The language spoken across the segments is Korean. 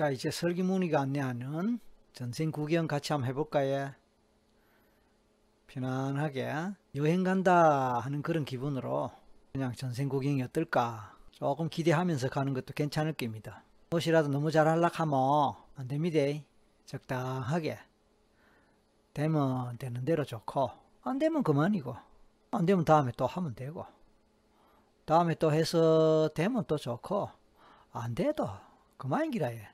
자 이제 설기문이가 안내하는 전생 구경 같이 한번 해볼까요? 편안하게 여행 간다 하는 그런 기분으로 그냥 전생 구경이 어떨까 조금 기대하면서 가는 것도 괜찮을 겁니다. 무엇이라도 너무 잘 하려고 하면 안 됩니다. 적당하게 되면 되는 대로 좋고 안 되면 그만이고 안 되면 다음에 또 하면 되고 다음에 또 해서 되면 또 좋고 안 돼도 그만이기라 해.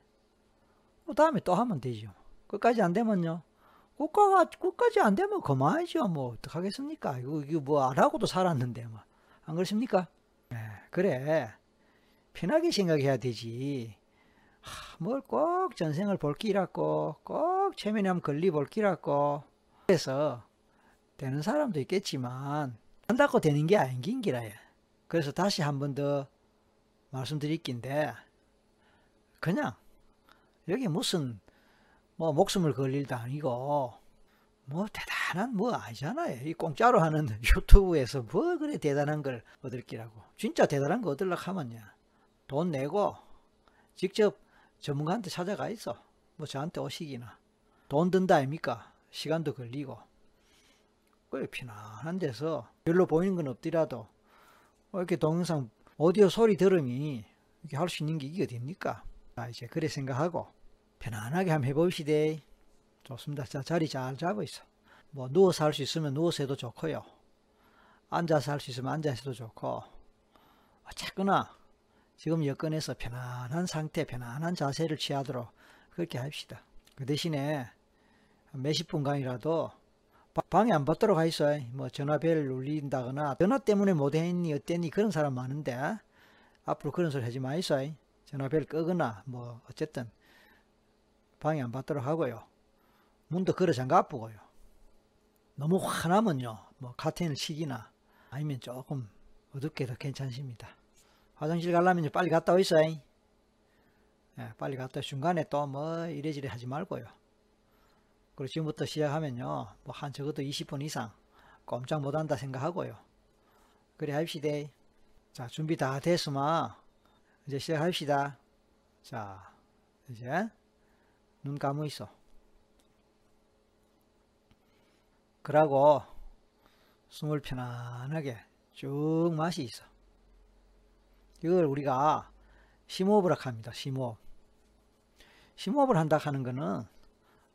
뭐 다음에 또 하면 되죠. 끝까지 안 되면요. 국가가 끝까지 안 되면 그만이죠. 뭐 어떡하겠습니까? 이거, 이거 뭐 안 하고도 살았는데 뭐. 안 그렇습니까? 네, 그래. 편하게 생각해야 되지. 뭘 꼭 전생을 볼 기라고 꼭 한번 걸리 볼 기라고 그래서 되는 사람도 있겠지만 한다고 되는 게 아닌 기라요. 그래서 다시 한 번 더 말씀드릴 낀데 그냥 여기 무슨 뭐 목숨을 걸릴 도 아니고 뭐 대단한 뭐 아니잖아요. 이 공짜로 하는 유튜브에서 뭐 그래 대단한 걸 얻을 기라고. 진짜 대단한 거 얻으려고 하면요. 돈 내고 직접 전문가한테 찾아가 있어. 뭐 저한테 오시기나. 돈 든다 아닙니까? 시간도 걸리고. 그래 편안한 데서 별로 보이는 건 없더라도 뭐 이렇게 동영상 오디오 소리 들으니 이렇게 할 수 있는 게 이게 어딥니까? 자 이제 그래 생각하고 편안하게 한번 해봅시다. 좋습니다. 자 자리 잘 잡아 있어. 뭐 누워서 할 수 있으면 누워서 해도 좋고요. 앉아서 할 수 있으면 앉아서 해도 좋고 어쨌거나 지금 여건에서 편안한 상태, 편안한 자세를 취하도록 그렇게 합시다. 그 대신에 몇십 분간이라도 방에 안 받도록 하있어. 뭐 전화벨 울린다거나 전화 때문에 못했니 어땠니 그런 사람 많은데 앞으로 그런 소리 하지 마이소. 전화벨 끄거나 뭐 어쨌든 방에 안 받도록 하고요. 문도 걸어 잠가보고요. 너무 화나면요. 뭐 카텐을 치기나 아니면 조금 어둡게 도 괜찮습니다. 화장실 가려면 빨리 갔다 오이소. 예, 빨리 갔다 중간에 또 뭐 이래저래 하지 말고요. 그리고 지금부터 시작하면요. 뭐 한 적어도 20분 이상 꼼짝 못한다 생각하고요. 그래 합시다. 자 준비 다 됐으면 이제 시작합시다. 자 이제 눈 감고 있어. 그러고 숨을 편안하게 쭉 마시 있어. 이걸 우리가 심호흡을 합니다. 심호흡. 심호흡을 한다 하는 거는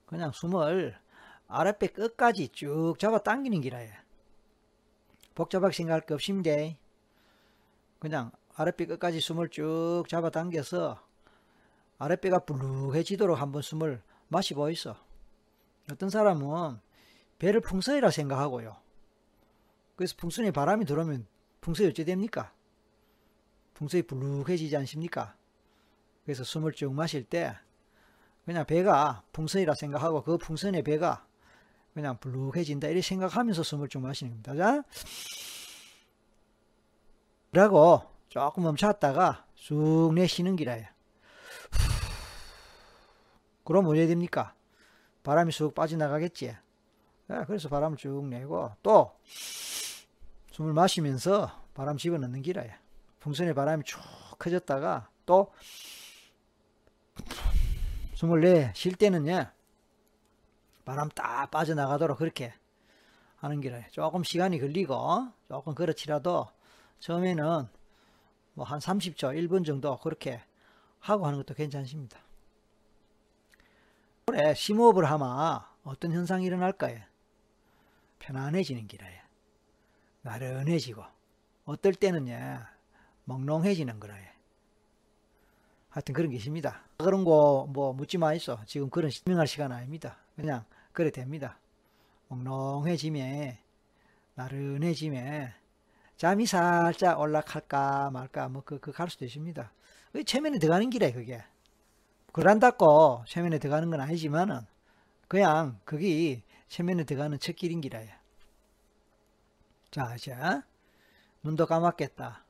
그냥 숨을 아랫배 끝까지 쭉 잡아 당기는 기라예. 복잡하게 생각할 거 없습니다. 그냥 아랫배 끝까지 숨을 쭉 잡아 당겨서 아랫배가 불룩해지도록 한번 숨을 마시고 있어. 어떤 사람은 배를 풍선이라 생각하고요. 그래서 풍선에 바람이 들어오면 풍선이 어찌 됩니까? 풍선이 불룩해지지 않습니까? 그래서 숨을 쭉 마실 때 그냥 배가 풍선이라 생각하고 그 풍선의 배가 그냥 불룩해진다 이렇게 생각하면서 숨을 쭉 마시는 겁니다. 자, 그러고 조금 멈췄다가 쑥 내쉬는 기라요. 그럼 어떻게 됩니까? 바람이 쑥 빠져나가겠지. 그래서 바람을 쭉 내고 또 숨을 마시면서 바람 집어넣는 기라요. 풍선의 바람이 쭉 커졌다가 또 숨을 내쉴 때는요 바람 딱 빠져나가도록 그렇게 하는 길에 조금 시간이 걸리고 조금 그렇지라도 처음에는 뭐 한 30초 1분 정도 그렇게 하고 하는 것도 괜찮습니다 그래 심호흡을 하면 어떤 현상이 일어날까요 편안해지는 길이에요 나른해지고 어떨 때는요 멍롱해지는 거라요 하여튼 그런 게 있습니다. 그런 거 뭐 묻지 마 있어. 지금 그런 설명할 시간 아닙니다. 그냥 그래 됩니다. 몽롱해지면 나른해지면 잠이 살짝 올라갈까 말까 뭐 그 그 갈 수도 있습니다. 체면에 들어가는 길에 그게. 그란다고 체면에 들어가는 건 아니지만은 그냥 그게 체면에 들어가는 첫 길인 기라요. 자, 이제 눈도 감았겠다.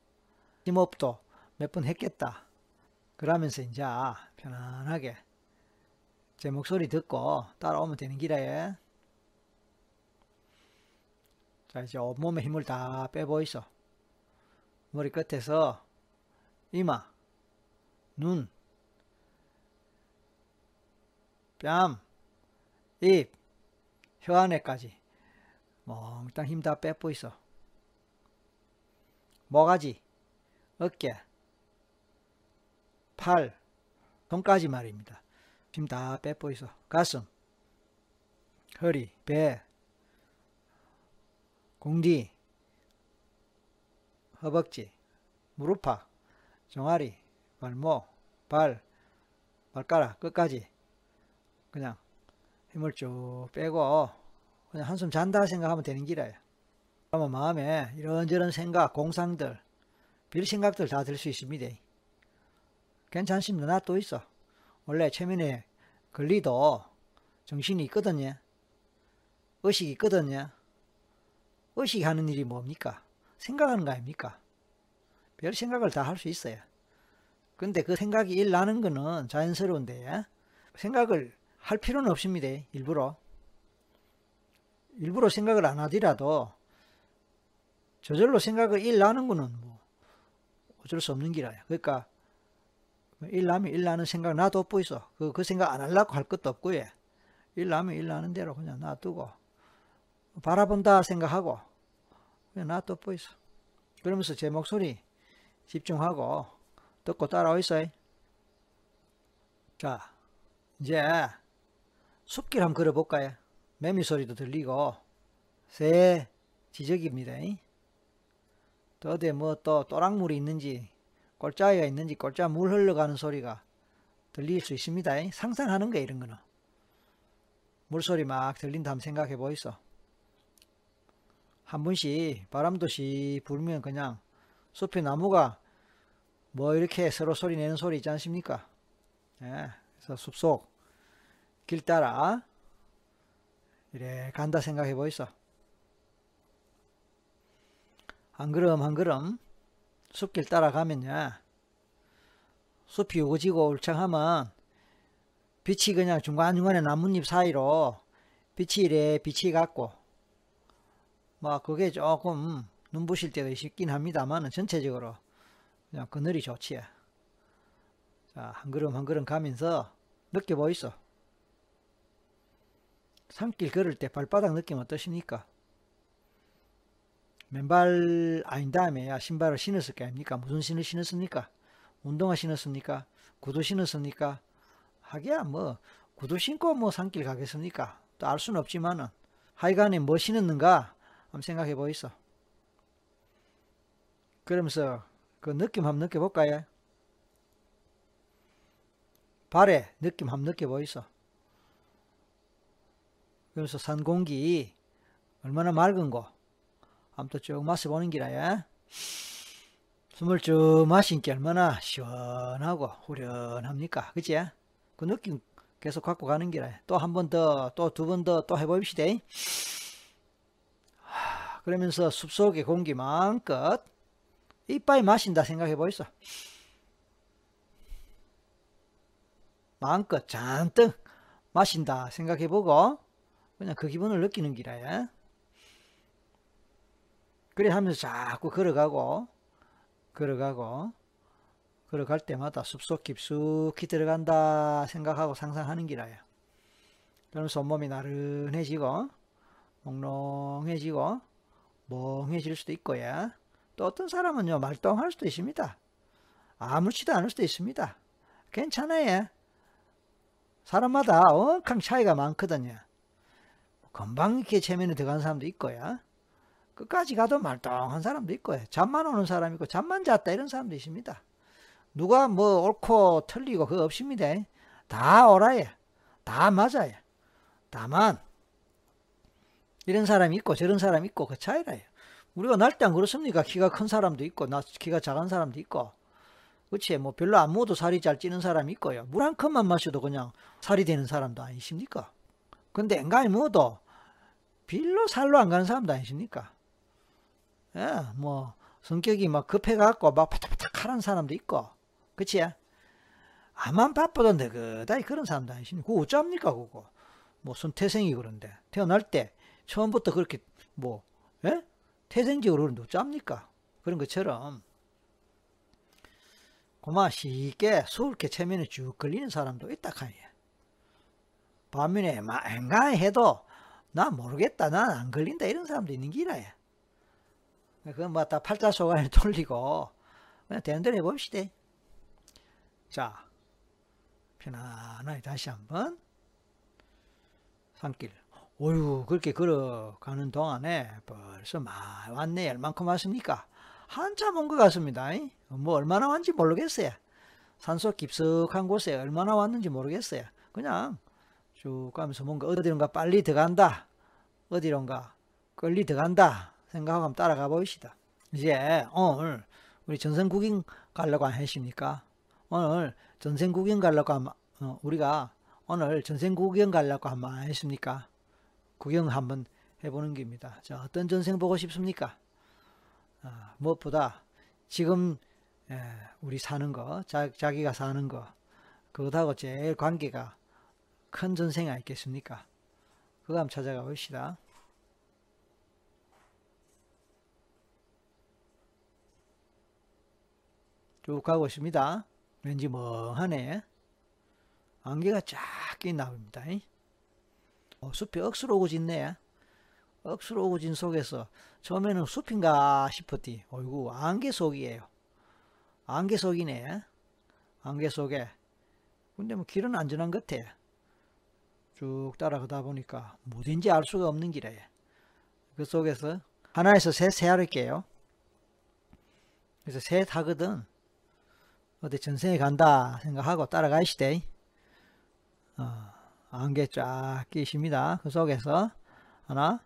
심호흡도 몇 번 했겠다. 그러면서 이제 편안하게 제 목소리 듣고 따라오면 되는 길에 자 이제 온몸에 힘을 다 빼보이소 머리 끝에서 이마 눈 뺨, 입, 혀 안에까지 몽땅 힘다 있어. 모가지, 어깨, 팔, 손까지 말입니다. 힘다 있어. 가슴, 허리, 배, 공디, 허벅지, 무릎팍, 종아리, 발목, 발, 발가락 끝까지 그냥 힘을 쭉 빼고 그냥 한숨 잔다 생각하면 되는 길이에요. 그러면 마음에 이런저런 생각, 공상들, 별 생각들 다 들 수 있습니다. 괜찮습니다. 나 또 있어. 원래 최면에 걸리도 정신이 있거든요. 의식이 있거든요. 의식이 하는 일이 뭡니까? 생각하는 거 아닙니까? 별 생각을 다 할 수 있어요. 근데 그 생각이 일 나는 거는 자연스러운데 생각을 할 필요는 없습니다. 일부러. 일부러 생각을 안 하더라도 저절로 생각을 일 나는 거는 뭐 어쩔 수 없는 기라요. 그러니까 일 나면 일 나는 생각 놔둬 있어. 그, 그 생각 안 하려고 할 것도 없고 예. 일 나면 일 나는 대로 그냥 놔두고 바라본다 생각하고 놔둬 있어. 그러면서 제 목소리 집중하고 듣고 따라오있어요. 자, 이제 숲길 한번 걸어볼까요? 매미 소리도 들리고 새 지적입니다. 또 어디 뭐또 또랑물이 있는지 꼴짜기가 있는지 꼴짜 물 흘러가는 소리가 들릴 수 있습니다. 상상하는 거야 이런 거는. 물소리 막 들린다 한번 생각해 보이소. 한 번씩 바람도시 불면 그냥 숲에 나무가 뭐 이렇게 서로 소리 내는 소리 있지 않습니까? 예, 그래서 숲속 길 따라 이래 간다 생각해 보이소. 한 걸음 한 걸음 숲길 따라가면요. 숲이 오지고 울창하면 빛이 그냥 중간중간에 나뭇잎 사이로 빛이 이래 빛이 같고 뭐 그게 조금 눈부실 때도 있긴 합니다만 전체적으로 그냥 그늘이 좋지. 자, 한 걸음 한 걸음 가면서 느껴보이소. 산길 걸을 때 발바닥 느낌 어떠십니까? 맨발 아닌 다음에 야 신발을 신었을 거 아닙니까? 무슨 신을 신었습니까? 운동화 신었습니까? 구두 신었습니까? 하기야 뭐 구두 신고 뭐 산길 가겠습니까? 또 알 수는 없지만은 하여간에 뭐 신었는가 한번 생각해 보이소. 그러면서 그 느낌 한번 느껴볼까요? 발에 느낌 한번 느껴보이소. 그래서 산 공기 얼마나 맑은 거 한번 쭉 마셔보는 기라야. 숨을 쭉 마시니까 얼마나 시원하고 후련합니까? 그치? 그 느낌 계속 갖고 가는 기라. 또 한 번 더, 또 두 번 더 또 해봅시다. 그러면서 숲속의 공기 마음껏 이빨 마신다 생각해 보이소. 마음껏 잔뜩 마신다 생각해 보고 그냥 그 기분을 느끼는 기라야. 그래 하면서 자꾸 걸어가고 걸어가고 걸어갈 때마다 숲속 깊숙이 들어간다 생각하고 상상하는 기라야. 그러면서 온몸이 나른해지고 몽롱해지고 멍해질 수도 있고요. 또 어떤 사람은요 말똥할 수도 있습니다. 아무렇지도 않을 수도 있습니다. 괜찮아요. 사람마다 엄청 차이가 많거든요. 금방 이렇게 체면에 들어간 사람도 있고요. 끝까지 가도 말똥한 사람도 있고요. 잠만 오는 사람 있고 잠만 잤다 이런 사람도 있습니다. 누가 뭐 옳고 틀리고 그거 없습니다. 다 옳아요. 다 맞아요. 다만 이런 사람이 있고 저런 사람이 있고 그 차이라요. 우리가 날 때 안 그렇습니까? 키가 큰 사람도 있고 나 키가 작은 사람도 있고 그치 뭐 별로 안 먹어도 살이 잘 찌는 사람이 있고요. 물 한 컵만 마셔도 그냥 살이 되는 사람도 아니십니까? 근데 앵간히 먹어도 빌로 살로 안 가는 사람도 아니십니까? 예, 뭐 성격이 막 급해갖고 막 파닥파닥 하는 사람도 있고 그치? 아만 바빠도 느긋하게 그런 사람도 아니십니까? 그거 어쩝니까 그거? 뭐 손태생이 그런데 태어날 때 처음부터 그렇게 뭐 예? 태생적으로 그런데 어쩝니까? 그런 것처럼 고마 쉽게 수을게 체면에 쭉 걸리는 사람도 있다 카니에 반면에 막 행가해 해도 나 모르겠다. 난 안 걸린다. 이런 사람도 있는 기라야. 그건 뭐다 팔자소관을 돌리고 그냥 되는 대로 해봅시다. 자, 편안하게 다시 한번 산길. 어유 그렇게 걸어가는 동안에 벌써 왔네. 얼만큼 왔습니까? 한참 온 것 같습니다. 뭐 얼마나 왔는지 모르겠어요. 산속 깊숙한 곳에 얼마나 왔는지 모르겠어요. 그냥 쭉 가면서 뭔가 어디론가 빨리 들어간다. 어디론가 끌리 들어간다. 생각하고 한번 따라가 봅시다. 이제 오늘 우리 전선 구경 가려고 하십니까? 오늘 전선 구경 가려고 하면 어, 우리가 오늘 전선 구경 가려고 하면 했습니까? 구경 한번 해보는 겁니다. 자, 어떤 전생 보고 싶습니까? 아, 무엇보다 지금 에, 우리 사는 거, 자, 자기가 사는 거, 그것하고 제일 관계가 큰 전생이 있겠습니까? 그거 한번 찾아가 봅시다. 쭉 가고 있습니다. 왠지 멍하네. 안개가 쫙 낀 나옵니다. 어, 숲이 억수로 오고 짓네. 억수로 오고 진 속에서 처음에는 숲인가 싶었디. 어이구 안개 속이에요. 안개 속이네. 안개 속에. 근데 뭐 길은 안전한 것 같아. 쭉 따라가다 보니까 뭐든지 알 수가 없는 길이에요. 그 속에서 하나에서 셋 세할게요. 그래서 셋 하거든. 어디 전생에 간다 생각하고 따라가시대. 어, 안개 쫙 끼십니다. 그 속에서 하나,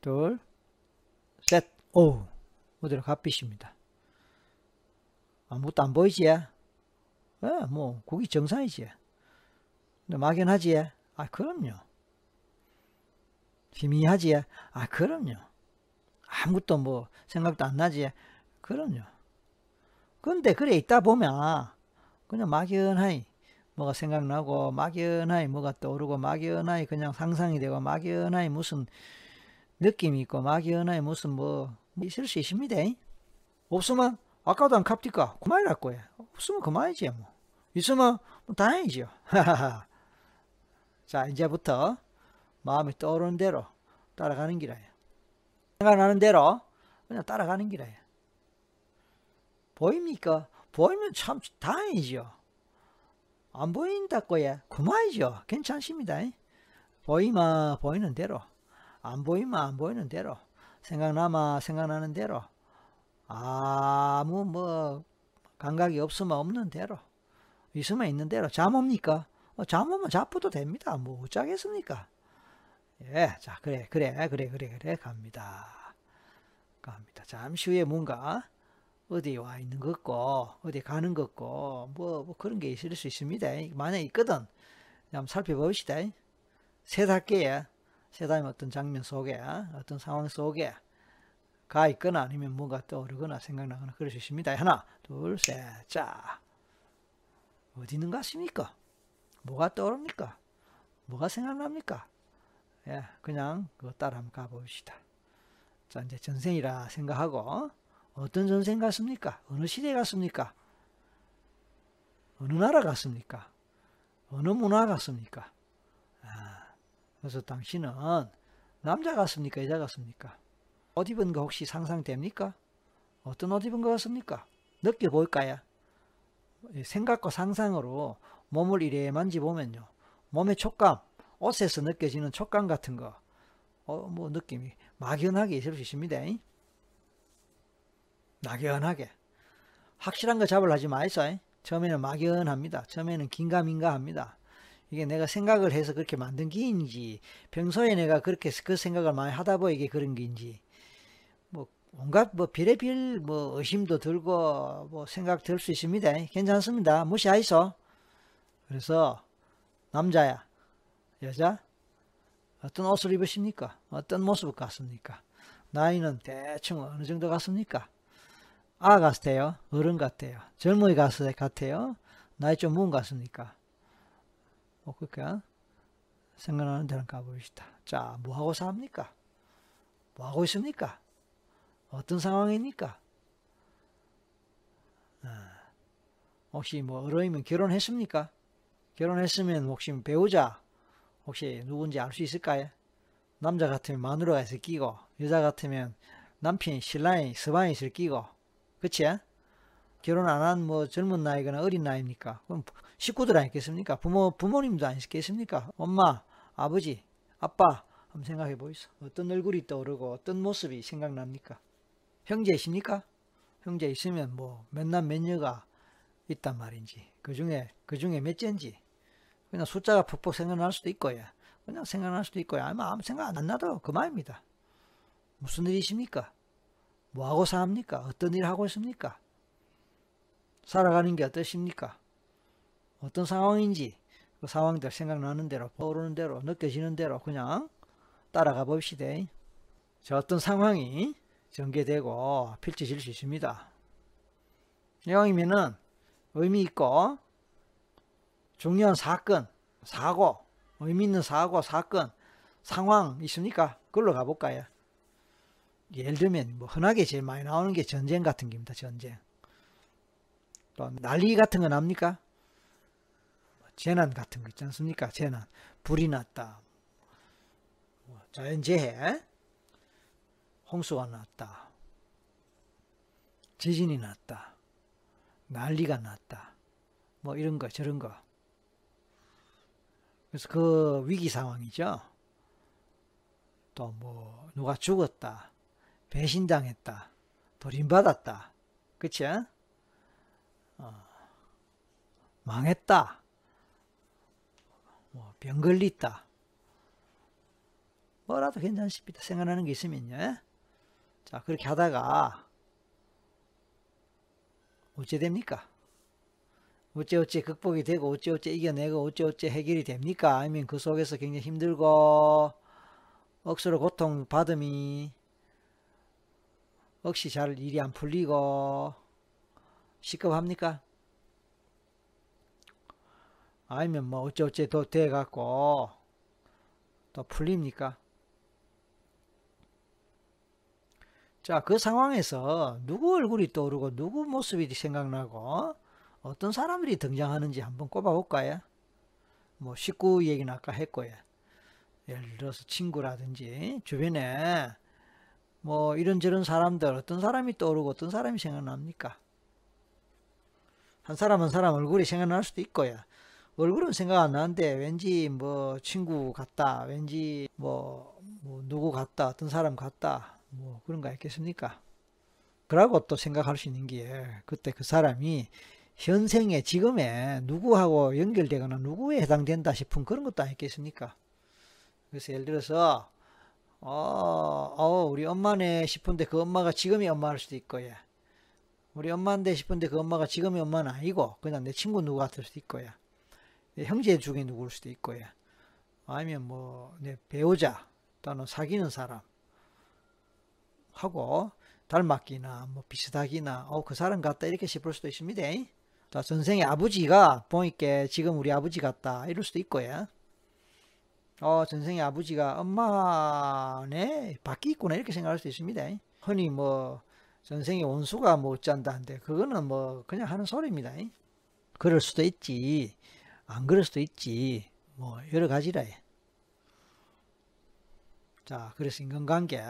둘, 셋, 오, 어디로 갓빛입니다. 아무것도 안 보이지? 예, 뭐, 그게 정상이지. 근데 막연하지? 아, 그럼요. 희미하지? 아, 그럼요. 아무것도 뭐, 생각도 안 나지? 그럼요. 근데 그래 있다 보면 그냥 막연하게 뭐가 생각나고 막연하게 뭐가 떠오르고 막연하게 그냥 상상이 되고 막연하게 무슨 느낌이 있고 막연하게 무슨 뭐 있을 수 있습니다. 없으면 아까도 안 갚니까 그만이랄 거야. 없으면 그만이지 뭐. 있으면 뭐 다행이죠. 자 이제부터 마음이 떠오르는 대로 따라가는 길이에요. 생각나는 대로 그냥 따라가는 길이에요. 보입니까? 보이면 참 다행이죠. 안 보인다고야 그만이죠. 괜찮습니다. 보이면 보이는 대로 안 보이면 안 보이는 대로 생각나면 생각나는 대로 아무 뭐 감각이 없으면 없는 대로 있으면 있는 대로 잠 옵니까? 어, 잠 오면 자쁘도 됩니다. 뭐 어쩌겠습니까? 예, 자 그래 그래 그래 그래 그래 갑니다. 갑니다. 잠시 후에 뭔가 어디 와 있는 것 같고 어디 가는 것 같고 뭐, 뭐 그런 게 있을 수 있습니다. 만약에 있거든 한번 살펴봅시다. 세달게에 세달면 어떤 장면 속에 어떤 상황 속에 가 있거나 아니면 뭔가 떠오르거나 생각나거나 그럴 수 있습니다. 하나 둘셋자 어디 있는 것 같습니까? 뭐가 떠오릅니까? 뭐가 생각납니까? 예, 그냥 그거 따라 한번 가봅시다. 자 이제 전생이라 생각하고 어떤 전생 같습니까? 어느 시대 같습니까? 어느 나라 같습니까? 어느 문화 같습니까? 아, 그래서 당신은 남자 같습니까? 여자 같습니까? 옷 입은 거 혹시 상상됩니까? 어떤 옷 입은 것 같습니까? 느껴볼까요? 생각과 상상으로 몸을 이래 만지보면요. 몸의 촉감, 옷에서 느껴지는 촉감 같은 거, 어, 뭐 느낌이 막연하게 있을 수 있습니다. 막연하게. 확실한 거 잡으려 하지 마이소 처음에는 막연합니다. 처음에는 긴가민가합니다. 이게 내가 생각을 해서 그렇게 만든 게인지 평소에 내가 그렇게 그 생각을 많이 하다 보이게 그런 게인지 뭐 온갖 뭐 비례빌 뭐 의심도 들고 뭐 생각 들 수 있습니다. 괜찮습니다. 무시하이소 그래서 남자야 여자 어떤 옷을 입으십니까? 어떤 모습 같습니까? 나이는 대충 어느 정도 같습니까 아 같아요? 어른 같아요? 젊은이 같아요? 나이 좀 먹은 것 같습니까? 뭐 그렇게 생각나는 데는 가봅시다. 자, 뭐 하고 삽니까? 뭐 하고 있습니까? 어떤 상황입니까? 아, 혹시 뭐 어른이면 결혼했습니까? 결혼했으면 혹시 배우자 혹시 누군지 알 수 있을까요? 남자 같으면 마누라가 있을 끼고 여자 같으면 남편 신랑이 서방이 있을 끼고 그치? 결혼 안 한 뭐 젊은 나이거나 어린 나이입니까? 그럼 식구들 아니겠습니까? 부모 부모님도 아니겠습니까? 엄마, 아버지, 아빠 한번 생각해 보이소. 어떤 얼굴이 떠오르고 어떤 모습이 생각납니까? 형제 있습니까? 형제 있으면 뭐 몇 남 몇녀가 있단 말인지 그 중에 그 중에 몇째인지 그냥 숫자가 푹푹 생각날 수도 있고요. 그냥 생각날 수도 있고요. 아니면 아무 생각 안 나도 그만입니다. 무슨 일이십니까? 뭐하고 사합니까? 어떤 일 하고 있습니까? 살아가는 게 어떠십니까? 어떤 상황인지 그 상황들 생각나는 대로 떠오르는 대로 느껴지는 대로 그냥 따라가 봅시다. 자, 어떤 상황이 전개되고 펼쳐질 수 있습니다. 이왕이면은 의미 있고 중요한 사건, 사고, 의미 있는 사고, 사건, 상황 있습니까? 그걸로 가볼까요? 예를 들면 뭐 흔하게 제일 많이 나오는 게 전쟁 같은 겁니다. 전쟁. 또 난리 같은 거 납니까? 뭐 재난 같은 거 있지 않습니까? 재난. 불이 났다. 뭐 자연재해. 홍수가 났다. 지진이 났다. 난리가 났다. 뭐 이런 거 저런 거. 그래서 그 위기 상황이죠. 또 뭐 누가 죽었다. 배신당했다. 돌림받았다. 그치? 어, 망했다. 뭐 병 걸렸다. 뭐라도 괜찮습니다. 생각나는 게 있으면요. 자, 그렇게 하다가 어째 됩니까? 어째어째 극복이 되고 어째어째 이겨내고 어째어째 해결이 됩니까? 아니면 그 속에서 굉장히 힘들고 억수로 고통 받음이 억시 잘 일이 안 풀리고 시급합니까? 아니면 뭐 어째어째 더 돼갖고 또 풀립니까? 자, 그 상황에서 누구 얼굴이 떠오르고 누구 모습이 생각나고 어떤 사람들이 등장하는지 한번 꼽아볼까요? 뭐 식구 얘기는 아까 했고요. 예를 들어서 친구라든지 주변에 뭐 이런저런 사람들 어떤 사람이 떠오르고 어떤 사람이 생각납니까? 한 사람 한 사람 얼굴이 생각날 수도 있고요. 얼굴은 생각 안 나는데 왠지 뭐 친구 같다, 왠지 뭐, 뭐 누구 같다, 어떤 사람 같다, 뭐 그런 거 있겠습니까? 그러고 또 생각할 수 있는 게 그때 그 사람이 현생에 지금에 누구하고 연결되거나 누구에 해당된다 싶은 그런 것도 아니겠습니까? 그래서 예를 들어서 어, 어 우리 엄마네 싶은데 그 엄마가 지금의 엄마일 수도 있고요. 우리 엄마인데 싶은데 그 엄마가 지금의 엄마는 아니고 그냥 내 친구 누구 같을 수도 있고요. 형제 중에 누구일 수도 있고요. 아니면 뭐 내 배우자 또는 사귀는 사람 하고 닮았기나 뭐 비슷하기나 어 그 사람 같다 이렇게 싶을 수도 있습니다. 자, 전생의 아버지가 보니까 지금 우리 아버지 같다 이럴 수도 있고요. 어 전생의 아버지가 엄마네 밖에 있구나 이렇게 생각할 수도 있습니다. 흔히 뭐 전생의 원수가 뭐 어쩐다는데 그거는 뭐 그냥 하는 소리입니다. 그럴 수도 있지 안 그럴 수도 있지 뭐 여러 가지라 자 그래서 인간관계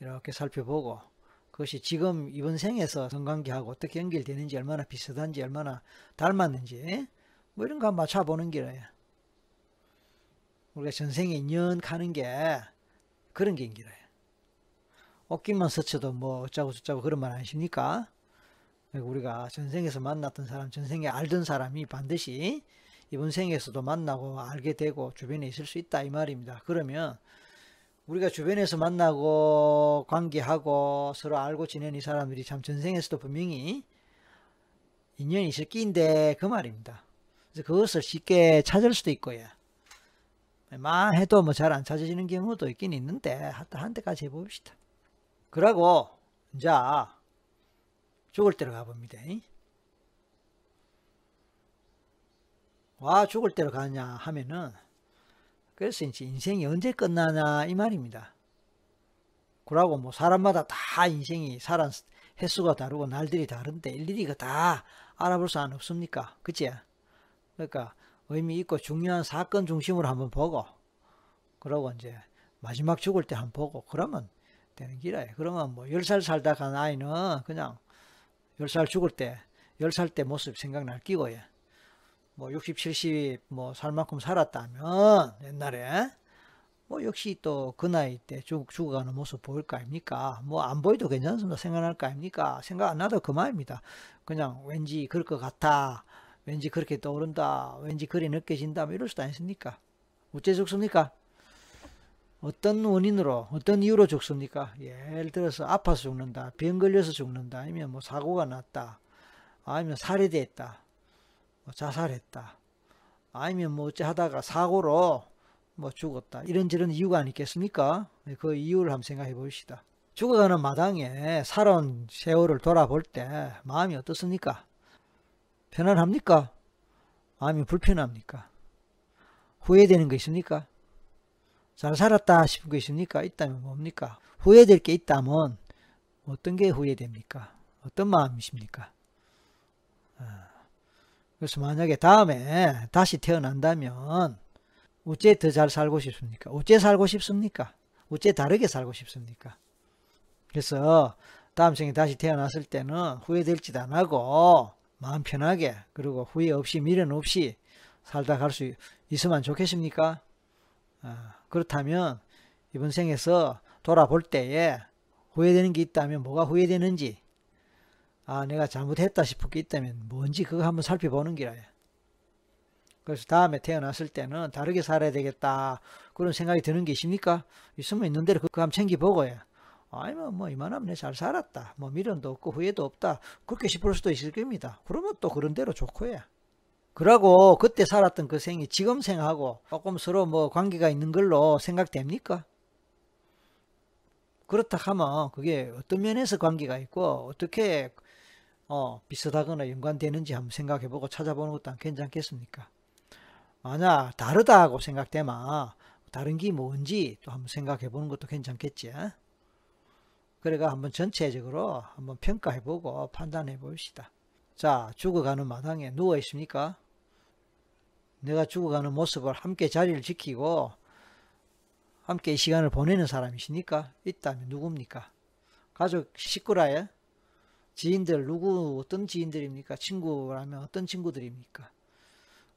이렇게 살펴보고 그것이 지금 이번 생에서 성관계하고 어떻게 연결되는지 얼마나 비슷한지 얼마나 닮았는지 뭐 이런 거 한번 맞춰보는 게예요. 우리가 전생에 인연 가는 게 그런 게 인기래요. 옷깃만 스쳐도 뭐 어쩌고 저쩌고 그런 말 아니십니까? 우리가 전생에서 만났던 사람, 전생에 알던 사람이 반드시 이번 생에서도 만나고 알게 되고 주변에 있을 수 있다 이 말입니다. 그러면 우리가 주변에서 만나고 관계하고 서로 알고 지낸 이 사람들이 참 전생에서도 분명히 인연이 있을 끼인데 그 말입니다. 그래서 그것을 쉽게 찾을 수도 있고요. 만 해도 뭐 잘 안 찾아지는 경우도 있긴 있는데 하여튼 한때까지 해봅시다. 그러고 이제 죽을 때로 가봅니다. 와 죽을 때로 가냐 하면은 그래서 이제 인생이 언제 끝나냐 이 말입니다. 그러고 뭐 사람마다 다 인생이 살아 횟수가 다르고 날들이 다른데 일일이 다 알아볼 수는 없습니까? 그치? 그러니까 의미 있고 중요한 사건 중심으로 한번 보고 그러고 이제 마지막 죽을 때 한번 보고 그러면 되는 기라요. 그러면 뭐 10살 살다 간 아이는 그냥 10살 죽을 때 10살 때 모습 생각날 끼고 예. 뭐 60, 70, 뭐 살 만큼 살았다면 옛날에 뭐 역시 또 그 나이 때 죽, 죽어가는 모습 보일 거 아닙니까? 뭐 안 보여도 괜찮습니다. 생각날 거 아닙니까? 생각 안 나도 그만입니다. 그냥 왠지 그럴 것 같아. 왠지 그렇게 떠오른다. 왠지 그리 느껴진다. 뭐 이럴 수도 아니습니까? 어째 죽습니까? 어떤 원인으로, 어떤 이유로 죽습니까? 예를 들어서 아파서 죽는다. 병 걸려서 죽는다. 아니면 뭐 사고가 났다. 아니면 살해됐다. 뭐 자살했다. 아니면 뭐 어째 하다가 사고로 뭐 죽었다. 이런저런 이유가 아니겠습니까? 그 이유를 한번 생각해 봅시다. 죽어가는 마당에 살아온 세월을 돌아볼 때 마음이 어떻습니까? 편안합니까? 마음이 불편합니까? 후회되는 거 있습니까? 잘 살았다 싶은 거 있습니까? 있다면 뭡니까? 후회될 게 있다면 어떤 게 후회됩니까? 어떤 마음이십니까? 아, 그래서 만약에 다음에 다시 태어난다면 어째 더 잘 살고 싶습니까? 어째 살고 싶습니까? 어째 다르게 살고 싶습니까? 그래서 다음 생에 다시 태어났을 때는 후회될지도 안 하고 마음 편하게 그리고 후회 없이 미련 없이 살다 갈 수 있으면 좋겠습니까? 아, 그렇다면 이번 생에서 돌아볼 때에 후회되는 게 있다면 뭐가 후회되는지 아 내가 잘못했다 싶은 게 있다면 뭔지 그거 한번 살펴보는 기라요. 그래서 다음에 태어났을 때는 다르게 살아야 되겠다 그런 생각이 드는 게 있습니까? 있으면 있는 대로 그거 한번 챙겨보고요. 아니면 뭐 이만하면 내 잘 살았다. 뭐 미련도 없고 후회도 없다. 그렇게 싶을 수도 있을 겁니다. 그러면 또 그런 대로 좋고요. 그러고 그때 살았던 그 생이 지금 생하고 조금 서로 뭐 관계가 있는 걸로 생각됩니까? 그렇다 하면 그게 어떤 면에서 관계가 있고 어떻게 어, 비슷하거나 연관되는지 한번 생각해보고 찾아보는 것도 괜찮겠습니까? 만약 다르다고 생각되면 다른 게 뭔지 또 한번 생각해보는 것도 괜찮겠지. 그래가 한번 전체적으로 한번 평가해보고 판단해 봅시다. 자, 죽어가는 마당에 누워 있습니까? 내가 죽어가는 모습을 함께 자리를 지키고 함께 이 시간을 보내는 사람이십니까? 있다면 누굽니까? 가족 식구라에 지인들 누구 어떤 지인들입니까? 친구라면 어떤 친구들입니까?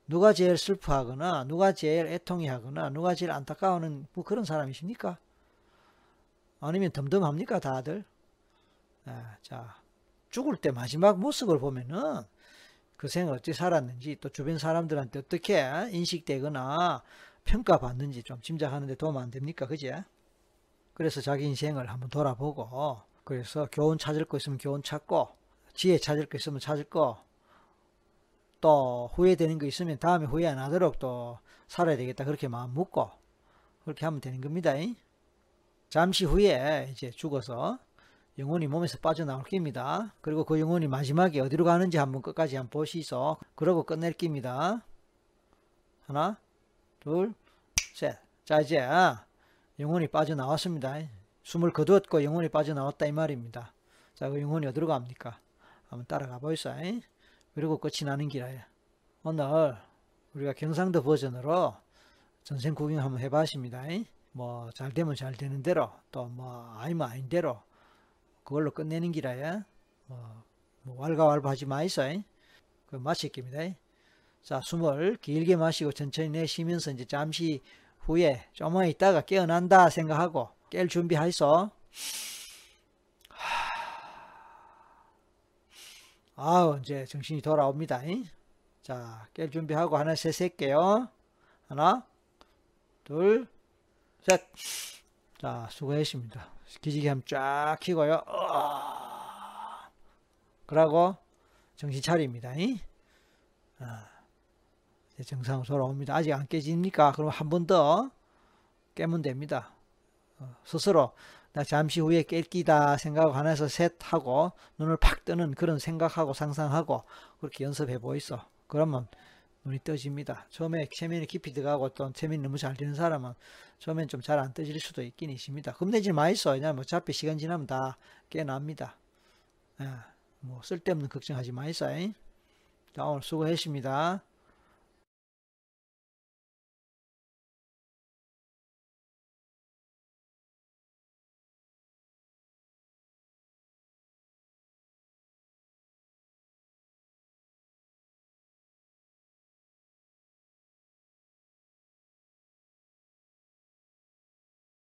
누가 제일 슬퍼하거나 누가 제일 애통해하거나 누가 제일 안타까워하는 뭐 그런 사람이십니까? 아니면 덤덤합니까 다들? 아, 자 죽을 때 마지막 모습을 보면은 그 생을 어떻게 살았는지 또 주변 사람들한테 어떻게 인식되거나 평가받는지 좀 짐작하는데 도움 안 됩니까? 그제? 그래서 자기 인생을 한번 돌아보고 그래서 교훈 찾을 거 있으면 교훈 찾고 지혜 찾을 거 있으면 찾을 거 또 후회되는 거 있으면 다음에 후회 안 하도록 또 살아야 되겠다 그렇게 마음 먹고 그렇게 하면 되는 겁니다. 잠시 후에 이제 죽어서 영혼이 몸에서 빠져나올 깁니다. 그리고 그 영혼이 마지막에 어디로 가는지 한번 끝까지 한번 보시소. 그러고 끝낼 깁니다. 하나, 둘, 셋. 자 이제 영혼이 빠져나왔습니다. 숨을 거두었고 영혼이 빠져나왔다 이 말입니다. 자, 그 영혼이 어디로 갑니까? 한번 따라가 보이소. 그리고 끝이 나는 길이에요. 오늘 우리가 경상도 버전으로 전생 구경 한번 해봤습니다. 뭐 잘 되면 잘 되는 대로 또 뭐 아니면 아닌 대로 그걸로 끝내는 기라야 뭐, 뭐 왈가왈부하지 마이소. 그 마칠깁니다. 자 숨을 길게 마시고 천천히 내쉬면서 이제 잠시 후에 조금만 있다가 깨어난다 생각하고 깰 준비하이소. 아우 이제 정신이 돌아옵니다. 자, 깰 준비하고 하나 셋 셀게요. 하나, 둘, 셋. 자, 수고했습니다. 기지개 한번 쫙 키고요. 어... 그러고 정신 차립니다. 아, 이제 정상으로 돌아옵니다. 아직 안 깨집니까? 그럼 한 번 더 깨면 됩니다. 어, 스스로 나 잠시 후에 깰 끼다 생각하고 하나에서 셋 하고 눈을 팍 뜨는 그런 생각하고 상상하고 그렇게 연습해 보이소. 그러면 눈이 떠집니다. 처음에 체면이 깊이 들어가고 또 체면이 너무 잘 되는 사람은 처음엔 좀 잘 안 떠질 수도 있긴 있습니다. 겁내지 마이소. 왜냐면 어차피 시간 지나면 다 깨납니다. 예, 뭐 쓸데없는 걱정하지 마이소. 자 오늘 수고했습니다.